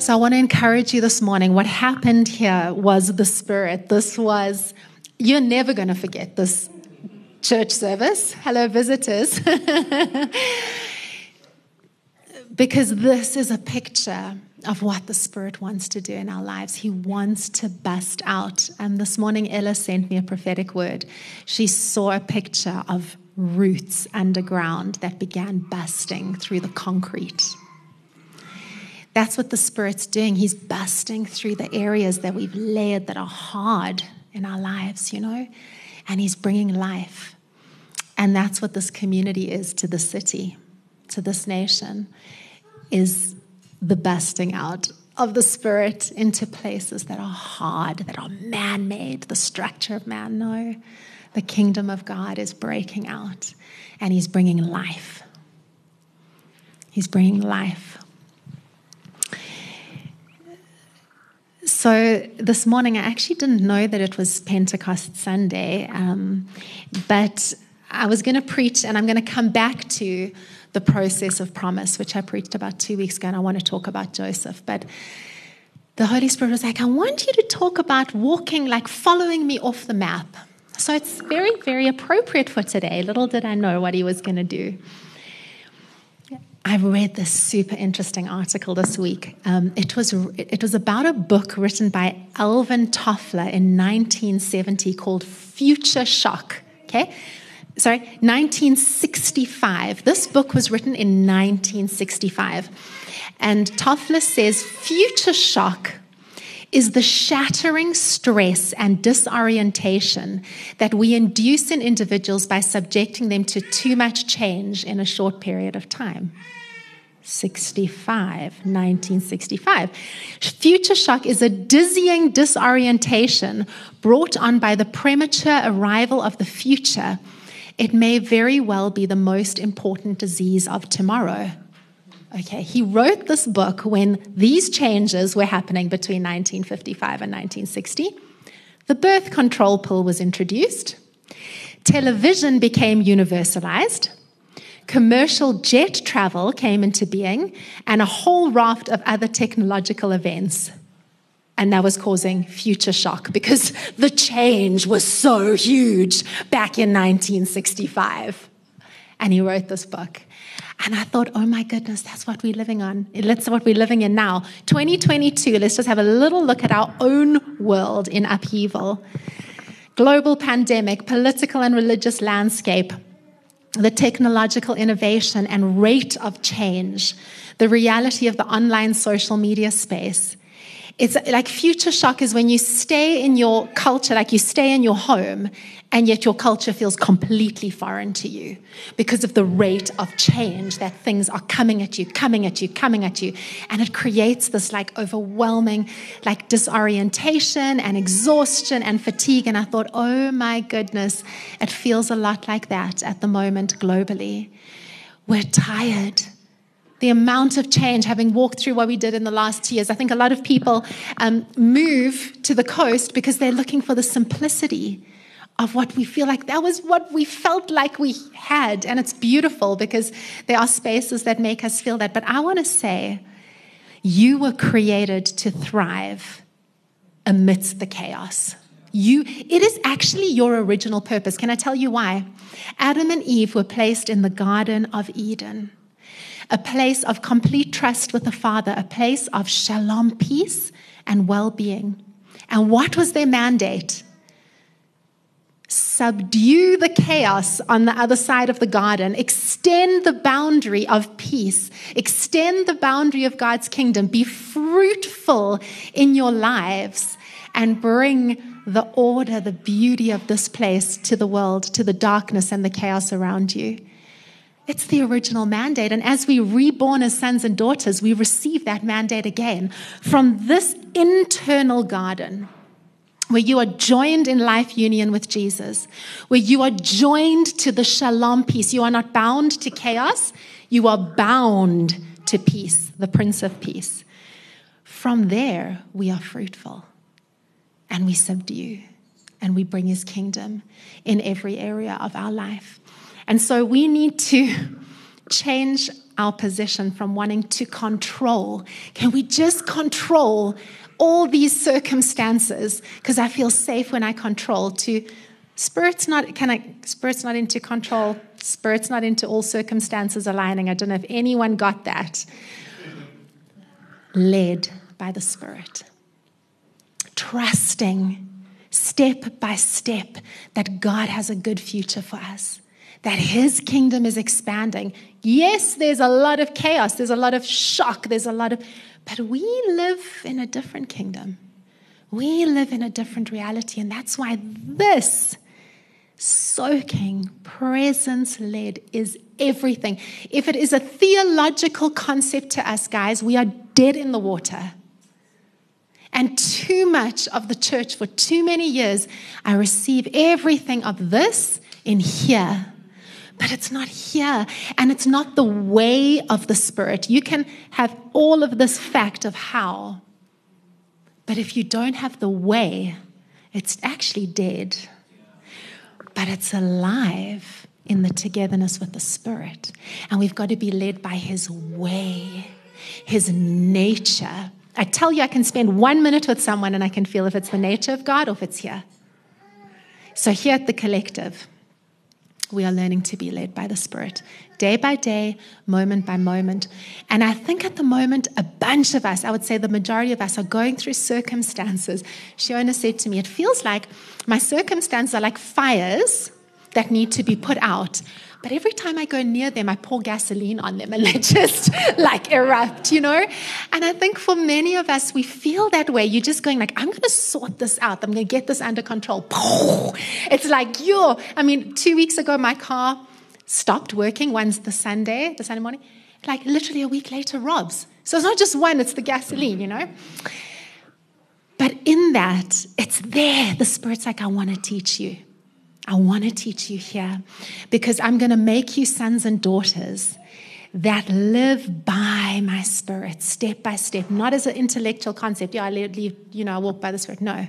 So I want to encourage you this morning. What happened here was the Spirit. This was, you're never going to forget this church service. Hello, visitors. because this is a picture of what the Spirit wants to do in our lives. He wants to bust out. And this morning, Ella sent me a prophetic word. She saw a picture of roots underground that began busting through the concrete. That's what the Spirit's doing. He's busting through the areas that we've layered that are hard in our lives, you know, and He's bringing life. And that's what this community is to the city, to this nation, is the busting out of the Spirit into places that are hard, that are man made, the structure of man. No, the kingdom of God is breaking out and He's bringing life. He's bringing life. So this morning, I actually didn't know that it was Pentecost Sunday, um, but I was going to preach, and I'm going to come back to the process of promise, which I preached about two weeks ago, and I want to talk about Joseph. But the Holy Spirit was like, I want you to talk about walking, like following me off the map. So it's very, very appropriate for today. Little did I know what he was going to do. I read this super interesting article this week. Um, it, was, it was about a book written by Alvin Toffler in 1970 called Future Shock. Okay? sorry, 1965. This book was written in 1965. And Toffler says future shock is the shattering stress and disorientation that we induce in individuals by subjecting them to too much change in a short period of time. 65, 1965. Future shock is a dizzying disorientation brought on by the premature arrival of the future it may very well be the most important disease of tomorrow. Okay, he wrote this book when these changes were happening between 1955 and 1960. The birth control pill was introduced, television became universalized, commercial jet travel came into being, and a whole raft of other technological events and that was causing future shock because the change was so huge back in 1965. And he wrote this book. And I thought, oh my goodness, that's what we're living on. That's what we're living in now. 2022, let's just have a little look at our own world in upheaval. Global pandemic, political and religious landscape, the technological innovation and rate of change, the reality of the online social media space, it's like future shock is when you stay in your culture, like you stay in your home, and yet your culture feels completely foreign to you because of the rate of change that things are coming at you, coming at you, coming at you. And it creates this like overwhelming, like disorientation and exhaustion and fatigue. And I thought, oh my goodness, it feels a lot like that at the moment globally. We're tired the amount of change, having walked through what we did in the last years. I think a lot of people um, move to the coast because they're looking for the simplicity of what we feel like that was what we felt like we had. And it's beautiful because there are spaces that make us feel that. But I want to say, you were created to thrive amidst the chaos. You, it is actually your original purpose. Can I tell you why? Adam and Eve were placed in the Garden of Eden a place of complete trust with the Father, a place of shalom, peace, and well being. And what was their mandate? Subdue the chaos on the other side of the garden, extend the boundary of peace, extend the boundary of God's kingdom, be fruitful in your lives, and bring the order, the beauty of this place to the world, to the darkness and the chaos around you. It's the original mandate. And as we reborn as sons and daughters, we receive that mandate again from this internal garden where you are joined in life union with Jesus, where you are joined to the shalom peace. You are not bound to chaos, you are bound to peace, the Prince of Peace. From there, we are fruitful and we subdue and we bring his kingdom in every area of our life. And so we need to change our position from wanting to control? Can we just control all these circumstances because I feel safe when I control to spirit's not can I spirit's not into control, spirit's not into all circumstances aligning. I don't know if anyone got that. Led by the Spirit. Trusting step by step that God has a good future for us that his kingdom is expanding. Yes, there's a lot of chaos, there's a lot of shock, there's a lot of but we live in a different kingdom. We live in a different reality. And that's why this soaking, presence led is everything. If it is a theological concept to us, guys, we are dead in the water. And too much of the church for too many years, I receive everything of this in here but it's not here. And it's not the way of the Spirit. You can have all of this fact of how, but if you don't have the way, it's actually dead. But it's alive in the togetherness with the Spirit. And we've got to be led by His way, His nature. I tell you, I can spend one minute with someone and I can feel if it's the nature of God or if it's here. So, here at the collective, we are learning to be led by the Spirit day by day, moment by moment. And I think at the moment, a bunch of us, I would say the majority of us, are going through circumstances. Shiona said to me, It feels like my circumstances are like fires that need to be put out. But every time I go near them, I pour gasoline on them and they just like erupt, you know? And I think for many of us, we feel that way. You're just going like, I'm going to sort this out. I'm going to get this under control. It's like, yo, I mean, two weeks ago, my car stopped working. One's the Sunday, the Sunday morning. Like literally a week later, robs. So it's not just one, it's the gasoline, you know? But in that, it's there. The Spirit's like, I want to teach you. I want to teach you here because I'm going to make you sons and daughters that live by my spirit step by step, not as an intellectual concept. Yeah, I leave, you know, I walk by the spirit. No.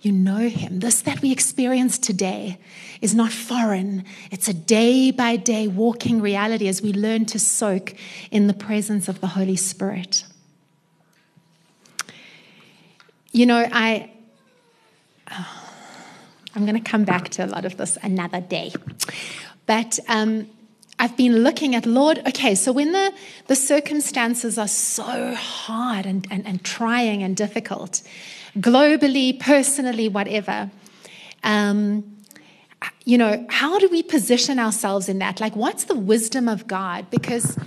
You know him. This that we experience today is not foreign. It's a day by day walking reality as we learn to soak in the presence of the Holy Spirit. You know, I. Oh, I'm going to come back to a lot of this another day. But um, I've been looking at, Lord, okay, so when the, the circumstances are so hard and, and, and trying and difficult, globally, personally, whatever, um, you know, how do we position ourselves in that? Like, what's the wisdom of God? Because,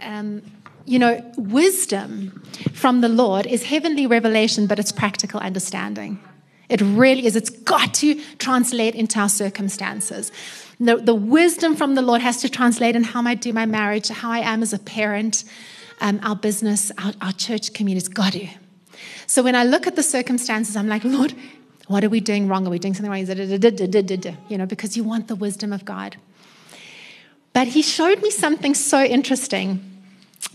um, you know, wisdom from the Lord is heavenly revelation, but it's practical understanding. It really is. It's got to translate into our circumstances. The, the wisdom from the Lord has to translate in how I do my marriage, how I am as a parent, um, our business, our, our church community. It's got to. So when I look at the circumstances, I'm like, Lord, what are we doing wrong? Are we doing something wrong? You know, because you want the wisdom of God. But he showed me something so interesting,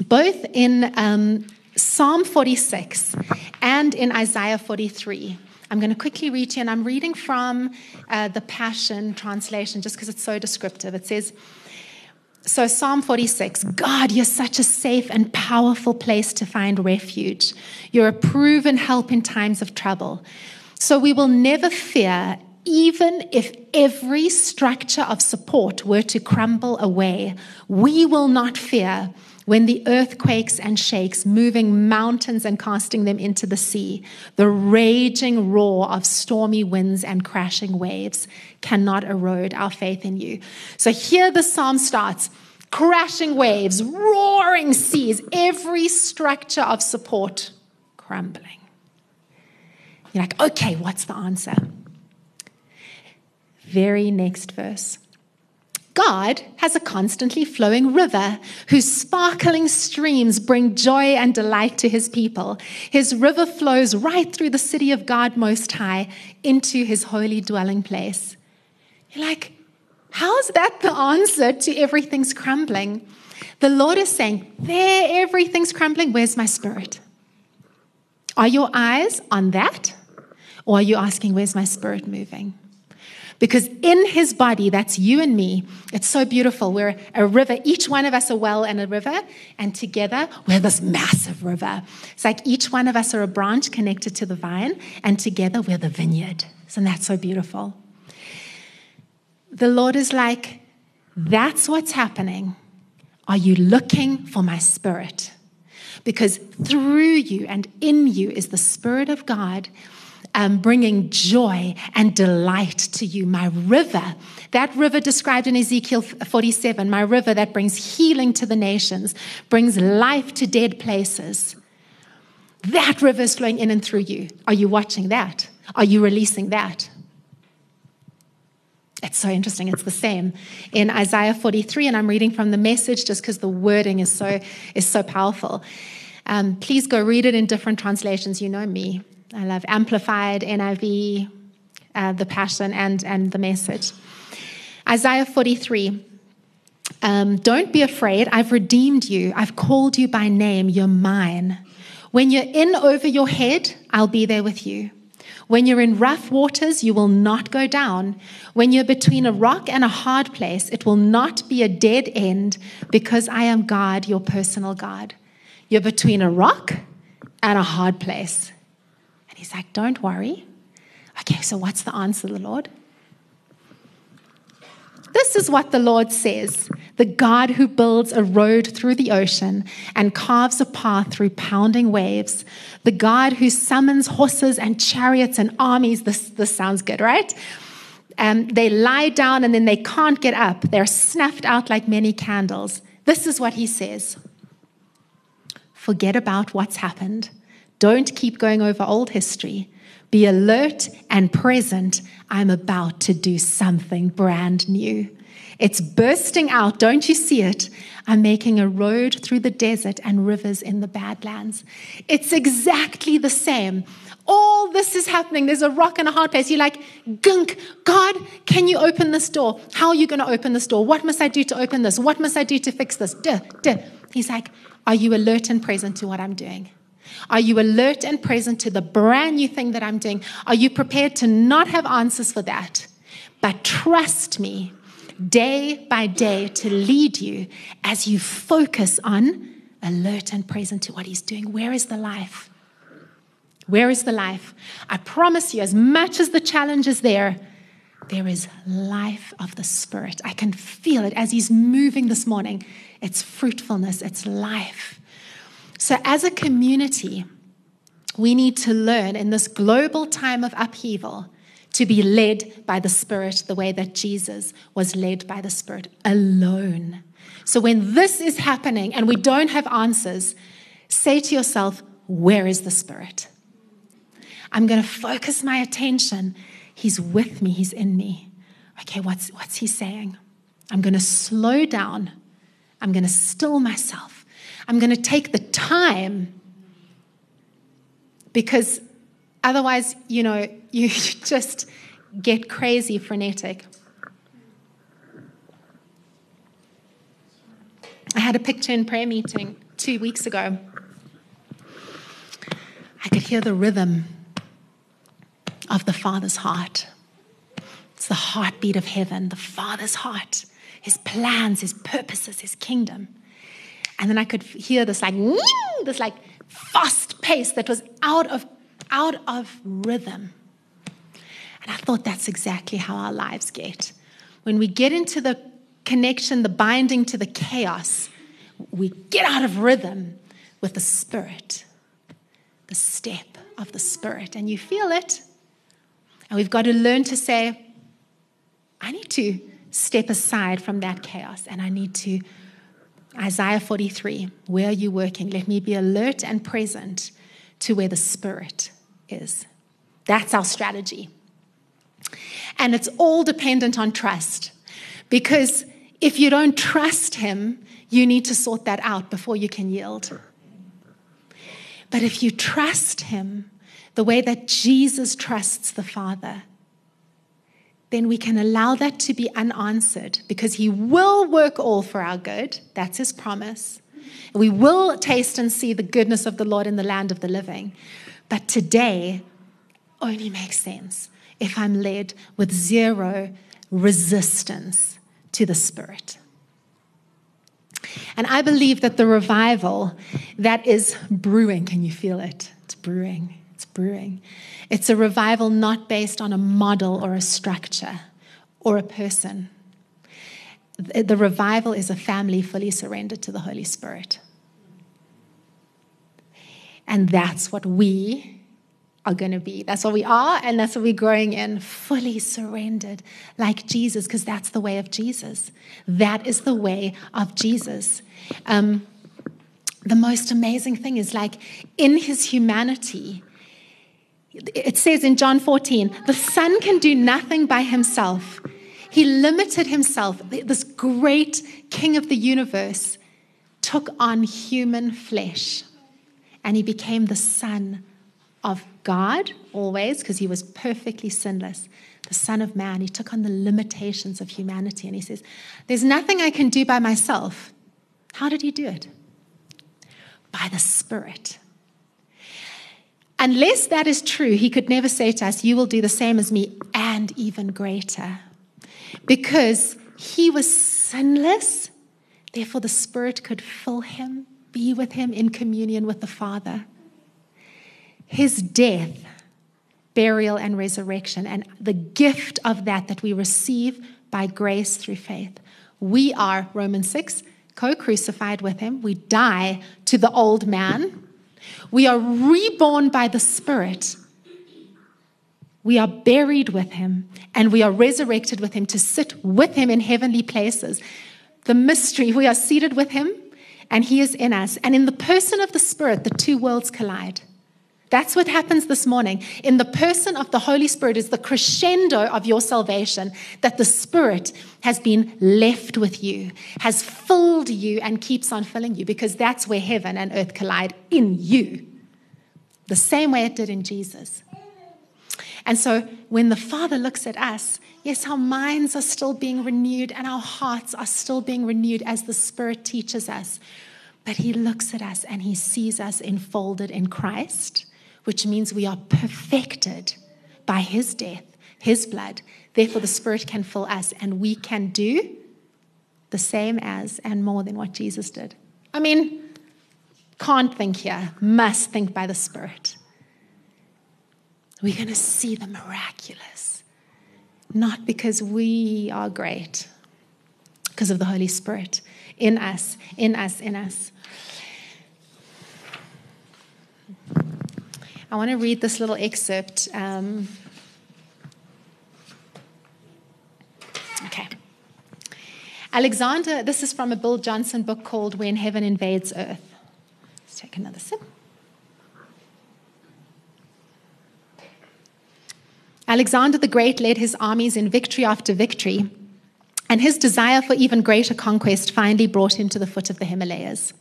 both in um, Psalm 46 and in Isaiah 43. I'm going to quickly read you, and I'm reading from uh, the Passion Translation just because it's so descriptive. It says, so, Psalm 46 God, you're such a safe and powerful place to find refuge. You're a proven help in times of trouble. So, we will never fear, even if every structure of support were to crumble away. We will not fear when the earth quakes and shakes, moving mountains and casting them into the sea, the raging roar of stormy winds and crashing waves cannot erode our faith in you. So here the psalm starts crashing waves, roaring seas, every structure of support crumbling. You're like, okay, what's the answer? Very next verse. God has a constantly flowing river whose sparkling streams bring joy and delight to his people. His river flows right through the city of God Most High into his holy dwelling place. You're like, how's that the answer to everything's crumbling? The Lord is saying, There, everything's crumbling. Where's my spirit? Are your eyes on that? Or are you asking, Where's my spirit moving? Because in his body, that's you and me, it's so beautiful. We're a river, each one of us a well and a river, and together we're this massive river. It's like each one of us are a branch connected to the vine, and together we're the vineyard. Isn't that so beautiful? The Lord is like, that's what's happening. Are you looking for my spirit? Because through you and in you is the Spirit of God um, bringing joy and delight to you. My river, that river described in Ezekiel 47, my river that brings healing to the nations, brings life to dead places. That river is flowing in and through you. Are you watching that? Are you releasing that? It's so interesting. It's the same in Isaiah 43, and I'm reading from the message just because the wording is so is so powerful. Um, please go read it in different translations. You know me. I love Amplified, NIV, uh, the Passion, and, and the Message. Isaiah 43. Um, Don't be afraid. I've redeemed you. I've called you by name. You're mine. When you're in over your head, I'll be there with you. When you're in rough waters, you will not go down. When you're between a rock and a hard place, it will not be a dead end because I am God, your personal God. You're between a rock and a hard place. He's like, Don't worry. Okay, so what's the answer, the Lord? This is what the Lord says the God who builds a road through the ocean and carves a path through pounding waves, the God who summons horses and chariots and armies. This, this sounds good, right? Um, they lie down and then they can't get up. They're snuffed out like many candles. This is what he says Forget about what's happened. Don't keep going over old history. Be alert and present. I'm about to do something brand new. It's bursting out. Don't you see it? I'm making a road through the desert and rivers in the Badlands. It's exactly the same. All this is happening. There's a rock and a hard place. You're like, gunk, God, can you open this door? How are you going to open this door? What must I do to open this? What must I do to fix this? Duh, duh. He's like, Are you alert and present to what I'm doing? Are you alert and present to the brand new thing that I'm doing? Are you prepared to not have answers for that? But trust me day by day to lead you as you focus on alert and present to what He's doing. Where is the life? Where is the life? I promise you, as much as the challenge is there, there is life of the Spirit. I can feel it as He's moving this morning. It's fruitfulness, it's life. So, as a community, we need to learn in this global time of upheaval to be led by the Spirit the way that Jesus was led by the Spirit alone. So, when this is happening and we don't have answers, say to yourself, Where is the Spirit? I'm going to focus my attention. He's with me, He's in me. Okay, what's, what's He saying? I'm going to slow down, I'm going to still myself. I'm going to take the time because otherwise, you know, you just get crazy frenetic. I had a picture in prayer meeting two weeks ago. I could hear the rhythm of the Father's heart. It's the heartbeat of heaven, the Father's heart, His plans, His purposes, His kingdom. And then I could hear this like, this like fast pace that was out of, out of rhythm. And I thought that's exactly how our lives get. When we get into the connection, the binding to the chaos, we get out of rhythm with the Spirit, the step of the Spirit. And you feel it. And we've got to learn to say, I need to step aside from that chaos and I need to Isaiah 43, where are you working? Let me be alert and present to where the Spirit is. That's our strategy. And it's all dependent on trust. Because if you don't trust Him, you need to sort that out before you can yield. But if you trust Him the way that Jesus trusts the Father, then we can allow that to be unanswered because He will work all for our good. That's His promise. We will taste and see the goodness of the Lord in the land of the living. But today only makes sense if I'm led with zero resistance to the Spirit. And I believe that the revival that is brewing, can you feel it? It's brewing. Brewing. It's a revival not based on a model or a structure or a person. The revival is a family fully surrendered to the Holy Spirit. And that's what we are going to be. That's what we are, and that's what we're growing in, fully surrendered, like Jesus, because that's the way of Jesus. That is the way of Jesus. Um, the most amazing thing is like in his humanity, it says in John 14, the Son can do nothing by himself. He limited himself. This great King of the universe took on human flesh and he became the Son of God always, because he was perfectly sinless, the Son of Man. He took on the limitations of humanity and he says, There's nothing I can do by myself. How did he do it? By the Spirit. Unless that is true, he could never say to us, You will do the same as me and even greater. Because he was sinless, therefore the Spirit could fill him, be with him in communion with the Father his death, burial, and resurrection, and the gift of that that we receive by grace through faith. We are, Romans 6, co crucified with him. We die to the old man. We are reborn by the Spirit. We are buried with him and we are resurrected with him to sit with him in heavenly places. The mystery, we are seated with him and he is in us. And in the person of the Spirit, the two worlds collide. That's what happens this morning. In the person of the Holy Spirit is the crescendo of your salvation, that the Spirit has been left with you, has filled you, and keeps on filling you, because that's where heaven and earth collide in you, the same way it did in Jesus. And so when the Father looks at us, yes, our minds are still being renewed and our hearts are still being renewed as the Spirit teaches us. But He looks at us and He sees us enfolded in Christ which means we are perfected by his death, his blood. Therefore, the Spirit can fill us, and we can do the same as and more than what Jesus did. I mean, can't think here, must think by the Spirit. We're going to see the miraculous, not because we are great, because of the Holy Spirit in us, in us, in us. I want to read this little excerpt. Um, okay. Alexander, this is from a Bill Johnson book called When Heaven Invades Earth. Let's take another sip. Alexander the Great led his armies in victory after victory, and his desire for even greater conquest finally brought him to the foot of the Himalayas.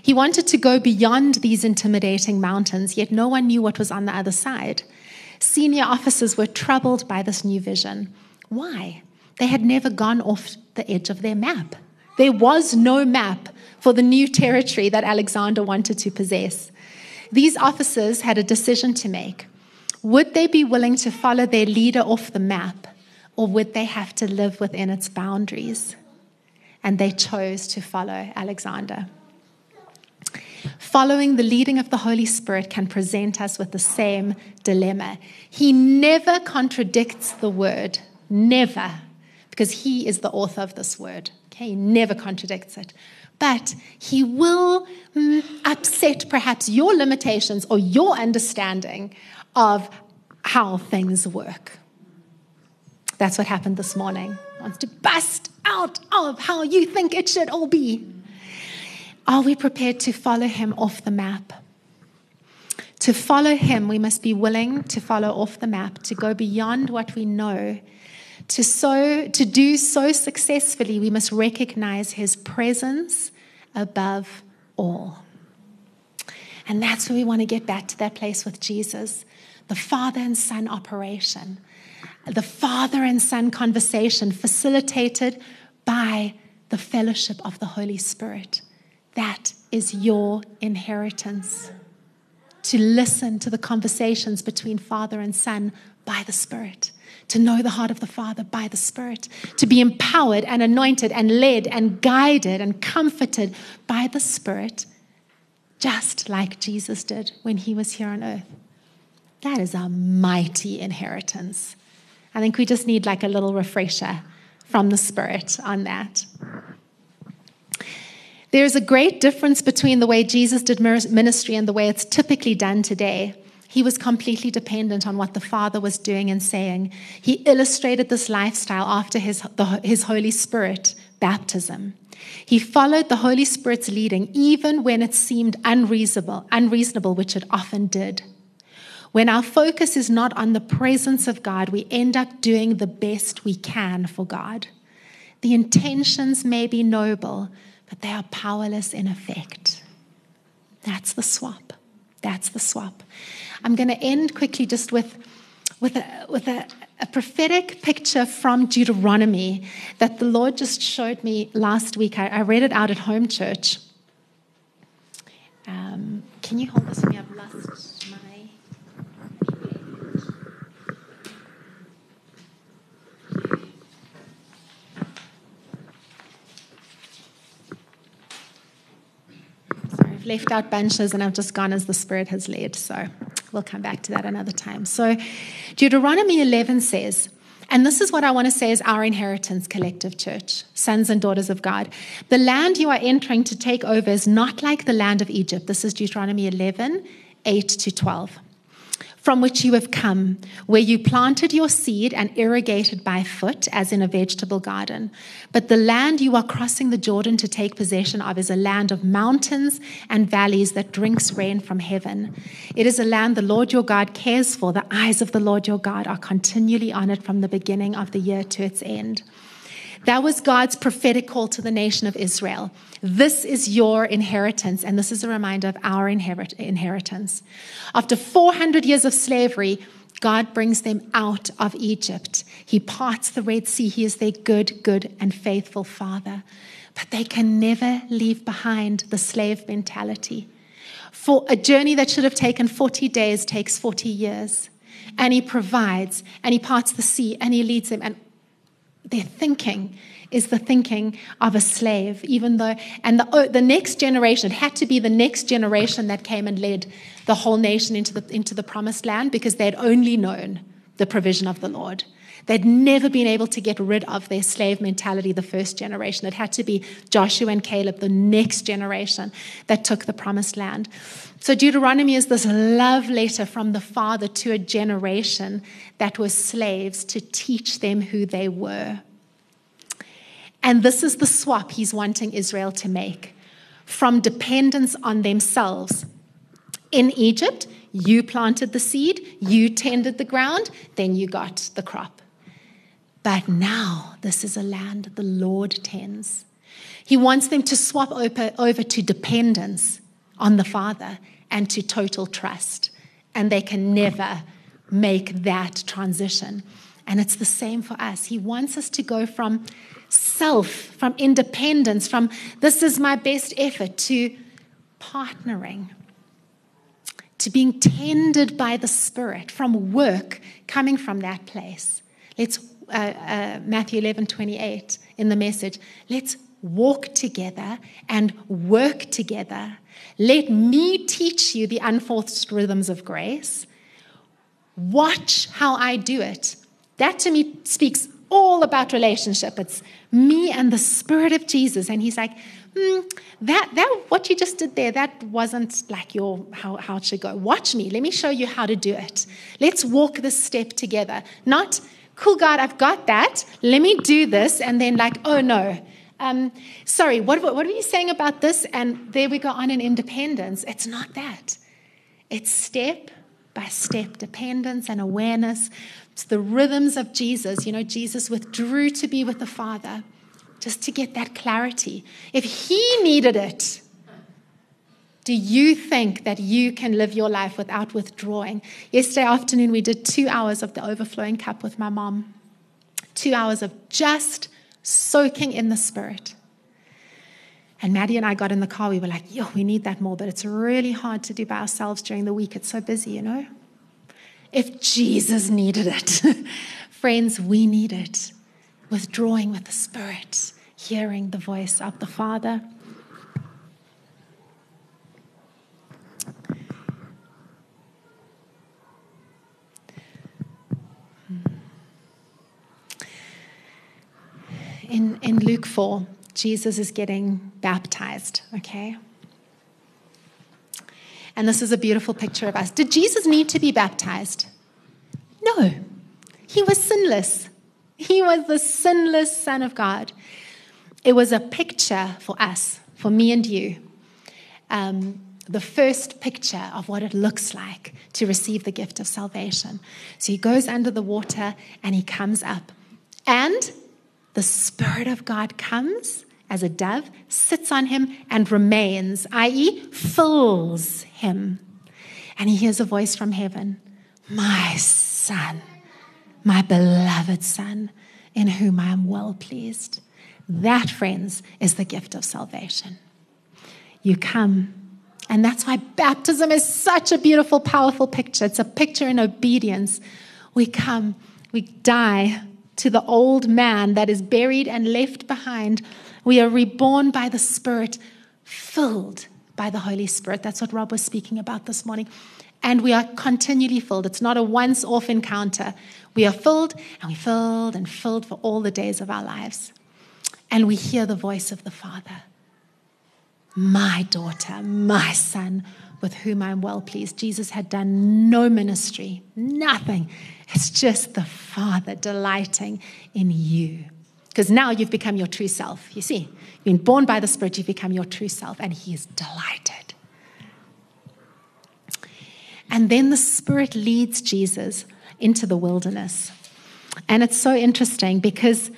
He wanted to go beyond these intimidating mountains, yet no one knew what was on the other side. Senior officers were troubled by this new vision. Why? They had never gone off the edge of their map. There was no map for the new territory that Alexander wanted to possess. These officers had a decision to make. Would they be willing to follow their leader off the map, or would they have to live within its boundaries? And they chose to follow Alexander. Following the leading of the Holy Spirit can present us with the same dilemma. He never contradicts the word, never, because he is the author of this word. Okay, he never contradicts it. But he will upset perhaps your limitations or your understanding of how things work. That's what happened this morning. Wants to bust out of how you think it should all be. Are we prepared to follow him off the map? To follow him, we must be willing to follow off the map, to go beyond what we know. To, so, to do so successfully, we must recognize his presence above all. And that's where we want to get back to that place with Jesus the Father and Son operation, the Father and Son conversation facilitated by the fellowship of the Holy Spirit. That is your inheritance to listen to the conversations between Father and Son by the Spirit, to know the heart of the Father by the Spirit, to be empowered and anointed and led and guided and comforted by the Spirit, just like Jesus did when he was here on earth. That is a mighty inheritance. I think we just need like a little refresher from the Spirit on that. There's a great difference between the way Jesus did ministry and the way it's typically done today. He was completely dependent on what the Father was doing and saying. He illustrated this lifestyle after his, the, his Holy Spirit baptism. He followed the Holy Spirit's leading even when it seemed unreasonable, unreasonable, which it often did. When our focus is not on the presence of God, we end up doing the best we can for God. The intentions may be noble, but they are powerless in effect. That's the swap. That's the swap. I'm going to end quickly just with, with, a, with a, a prophetic picture from Deuteronomy that the Lord just showed me last week. I, I read it out at home church. Um, can you hold this for me? I've lost my. Left out bunches and I've just gone as the Spirit has led. So we'll come back to that another time. So Deuteronomy 11 says, and this is what I want to say is our inheritance, collective church, sons and daughters of God. The land you are entering to take over is not like the land of Egypt. This is Deuteronomy 11, 8 to 12 from which you have come, where you planted your seed and irrigated by foot, as in a vegetable garden. But the land you are crossing the Jordan to take possession of is a land of mountains and valleys that drinks rain from heaven. It is a land the Lord your God cares for. The eyes of the Lord your God are continually on it from the beginning of the year to its end. That was God's prophetic call to the nation of Israel. This is your inheritance, and this is a reminder of our inherit- inheritance. After 400 years of slavery, God brings them out of Egypt. He parts the Red Sea. He is their good, good, and faithful Father. But they can never leave behind the slave mentality. For a journey that should have taken 40 days takes 40 years. And He provides, and He parts the sea, and He leads them. And their thinking is the thinking of a slave, even though, and the, the next generation, it had to be the next generation that came and led the whole nation into the, into the promised land because they'd only known the provision of the Lord. They'd never been able to get rid of their slave mentality, the first generation. It had to be Joshua and Caleb, the next generation, that took the promised land. So Deuteronomy is this love letter from the father to a generation that were slaves to teach them who they were. And this is the swap he's wanting Israel to make from dependence on themselves. In Egypt, you planted the seed, you tended the ground, then you got the crop. But now this is a land the Lord tends. He wants them to swap over, to dependence on the Father and to total trust. And they can never make that transition. And it's the same for us. He wants us to go from self, from independence, from this is my best effort, to partnering, to being tended by the Spirit, from work coming from that place. Let's uh, uh, Matthew 11 28 in the message. Let's walk together and work together. Let me teach you the unforced rhythms of grace. Watch how I do it. That to me speaks all about relationship. It's me and the Spirit of Jesus. And he's like, hmm, that, that, what you just did there, that wasn't like your, how, how it should go. Watch me. Let me show you how to do it. Let's walk this step together. Not, cool, God, I've got that. Let me do this. And then, like, oh no. Um, sorry, what, what, what are you saying about this? And there we go on in independence. It's not that. It's step by step dependence and awareness. It's the rhythms of Jesus. You know, Jesus withdrew to be with the Father just to get that clarity. If he needed it, do you think that you can live your life without withdrawing? Yesterday afternoon, we did two hours of the overflowing cup with my mom. Two hours of just soaking in the Spirit. And Maddie and I got in the car. We were like, yo, we need that more, but it's really hard to do by ourselves during the week. It's so busy, you know? If Jesus needed it, friends, we need it. Withdrawing with the Spirit, hearing the voice of the Father. In, in Luke 4, Jesus is getting baptized, okay? And this is a beautiful picture of us. Did Jesus need to be baptized? No. He was sinless. He was the sinless Son of God. It was a picture for us, for me and you. Um, the first picture of what it looks like to receive the gift of salvation. So he goes under the water and he comes up. And the Spirit of God comes as a dove, sits on him, and remains, i.e., fills him. And he hears a voice from heaven My son, my beloved son, in whom I am well pleased. That, friends, is the gift of salvation. You come. And that's why baptism is such a beautiful, powerful picture. It's a picture in obedience. We come, we die to the old man that is buried and left behind we are reborn by the Spirit, filled by the Holy Spirit. That's what Rob was speaking about this morning. And we are continually filled. It's not a once off encounter. We are filled and we filled and filled for all the days of our lives. And we hear the voice of the Father My daughter, my son, with whom I'm well pleased. Jesus had done no ministry, nothing. It's just the Father delighting in you. Because now you've become your true self. You see, you've been born by the Spirit, you've become your true self, and He is delighted. And then the Spirit leads Jesus into the wilderness. And it's so interesting because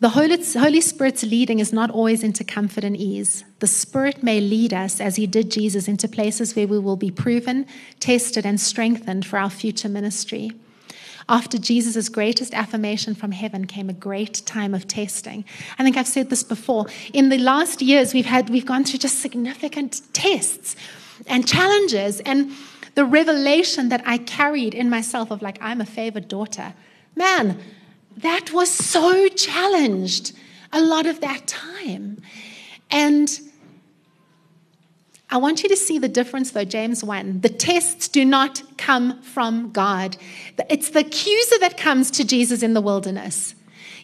the Holy, Spirit's leading is not always into comfort and ease. The Spirit may lead us, as He did Jesus, into places where we will be proven, tested, and strengthened for our future ministry. After Jesus' greatest affirmation from heaven came a great time of testing. I think I've said this before. In the last years, we've had we've gone through just significant tests and challenges and the revelation that I carried in myself of like I'm a favored daughter. Man, that was so challenged a lot of that time. And I want you to see the difference, though, James 1. The tests do not come from God, it's the accuser that comes to Jesus in the wilderness.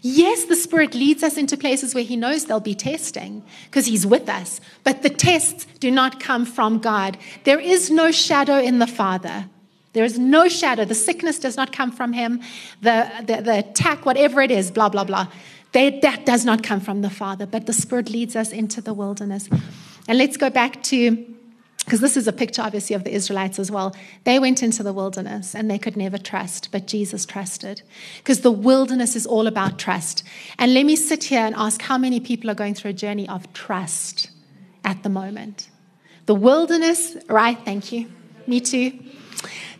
Yes, the Spirit leads us into places where He knows there'll be testing because He's with us, but the tests do not come from God. There is no shadow in the Father. There is no shadow. The sickness does not come from Him. The, the, the attack, whatever it is, blah, blah, blah. They, that does not come from the Father, but the Spirit leads us into the wilderness. And let's go back to, because this is a picture obviously of the Israelites as well. They went into the wilderness and they could never trust, but Jesus trusted. Because the wilderness is all about trust. And let me sit here and ask how many people are going through a journey of trust at the moment? The wilderness, right? Thank you. Me too.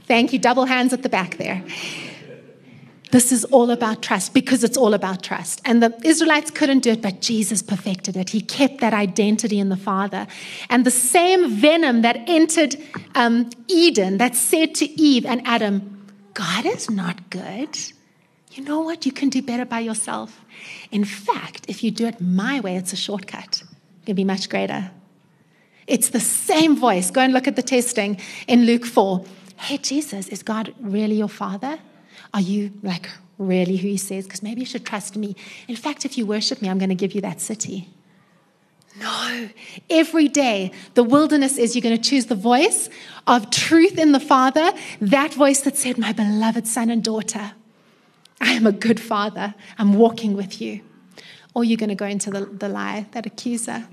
Thank you. Double hands at the back there. This is all about trust because it's all about trust. And the Israelites couldn't do it, but Jesus perfected it. He kept that identity in the Father. And the same venom that entered um, Eden, that said to Eve and Adam, God is not good. You know what? You can do better by yourself. In fact, if you do it my way, it's a shortcut. It can be much greater. It's the same voice. Go and look at the testing in Luke 4. Hey, Jesus, is God really your Father? Are you like really who he says? Because maybe you should trust me. In fact, if you worship me, I'm going to give you that city. No. Every day, the wilderness is you're going to choose the voice of truth in the Father, that voice that said, My beloved son and daughter, I am a good father. I'm walking with you. Or you're going to go into the, the lie, that accuser.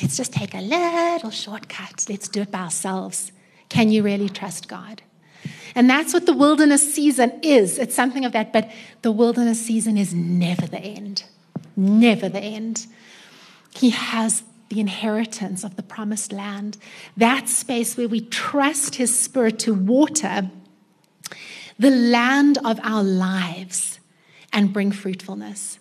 Let's just take a little shortcut. Let's do it by ourselves. Can you really trust God? And that's what the wilderness season is. It's something of that, but the wilderness season is never the end. Never the end. He has the inheritance of the promised land, that space where we trust His Spirit to water the land of our lives and bring fruitfulness.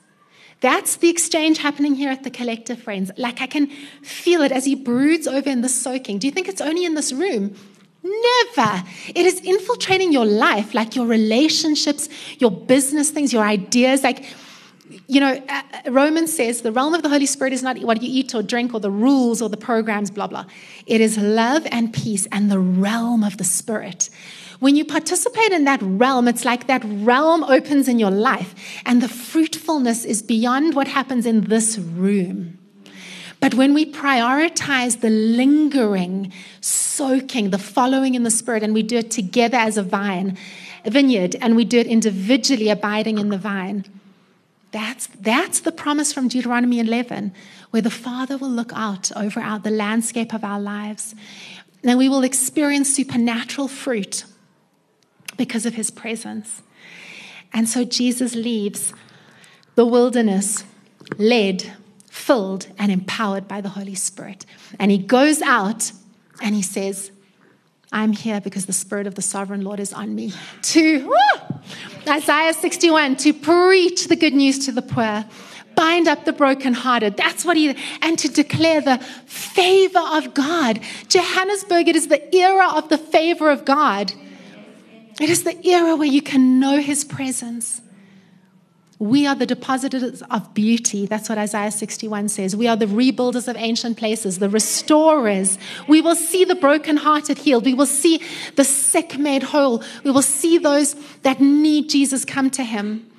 That's the exchange happening here at the collective, friends. Like I can feel it as he broods over in the soaking. Do you think it's only in this room? Never. It is infiltrating your life, like your relationships, your business things, your ideas. Like, you know, uh, uh, Romans says the realm of the Holy Spirit is not what you eat or drink or the rules or the programs, blah, blah. It is love and peace and the realm of the Spirit. When you participate in that realm, it's like that realm opens in your life, and the fruitfulness is beyond what happens in this room. But when we prioritize the lingering, soaking, the following in the Spirit, and we do it together as a vine, a vineyard, and we do it individually, abiding in the vine, that's, that's the promise from Deuteronomy 11, where the Father will look out over our, the landscape of our lives, and we will experience supernatural fruit because of his presence. And so Jesus leaves the wilderness led, filled, and empowered by the Holy Spirit. And he goes out and he says, I'm here because the Spirit of the Sovereign Lord is on me. To woo, Isaiah 61, to preach the good news to the poor, bind up the brokenhearted. That's what he, and to declare the favor of God. Johannesburg, it is the era of the favor of God. It is the era where you can know his presence. We are the depositors of beauty. That's what Isaiah 61 says. We are the rebuilders of ancient places, the restorers. We will see the brokenhearted healed. We will see the sick made whole. We will see those that need Jesus come to him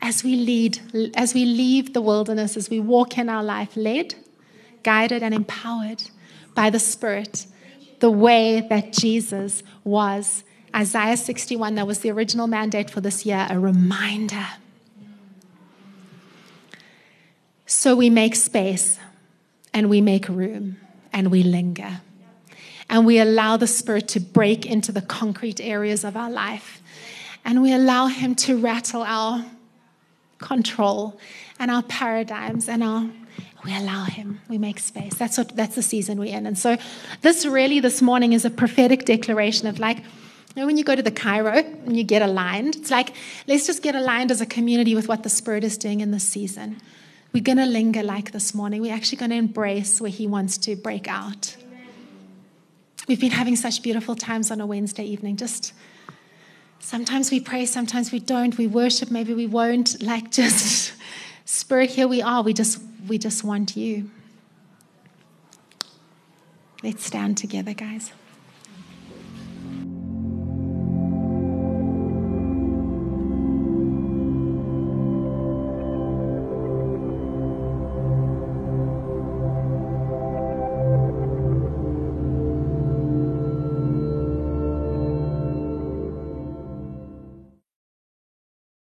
as we lead, as we leave the wilderness, as we walk in our life, led, guided, and empowered by the Spirit, the way that Jesus was Isaiah 61, that was the original mandate for this year, a reminder. So we make space and we make room and we linger. And we allow the Spirit to break into the concrete areas of our life. And we allow Him to rattle our control and our paradigms and our we allow him we make space that's what that's the season we're in and so this really this morning is a prophetic declaration of like you know, when you go to the chiro and you get aligned, it's like, let's just get aligned as a community with what the Spirit is doing in this season. We're going to linger like this morning. We're actually going to embrace where He wants to break out. We've been having such beautiful times on a Wednesday evening. Just sometimes we pray, sometimes we don't. We worship, maybe we won't. Like just Spirit, here we are. We just we just want you. Let's stand together, guys.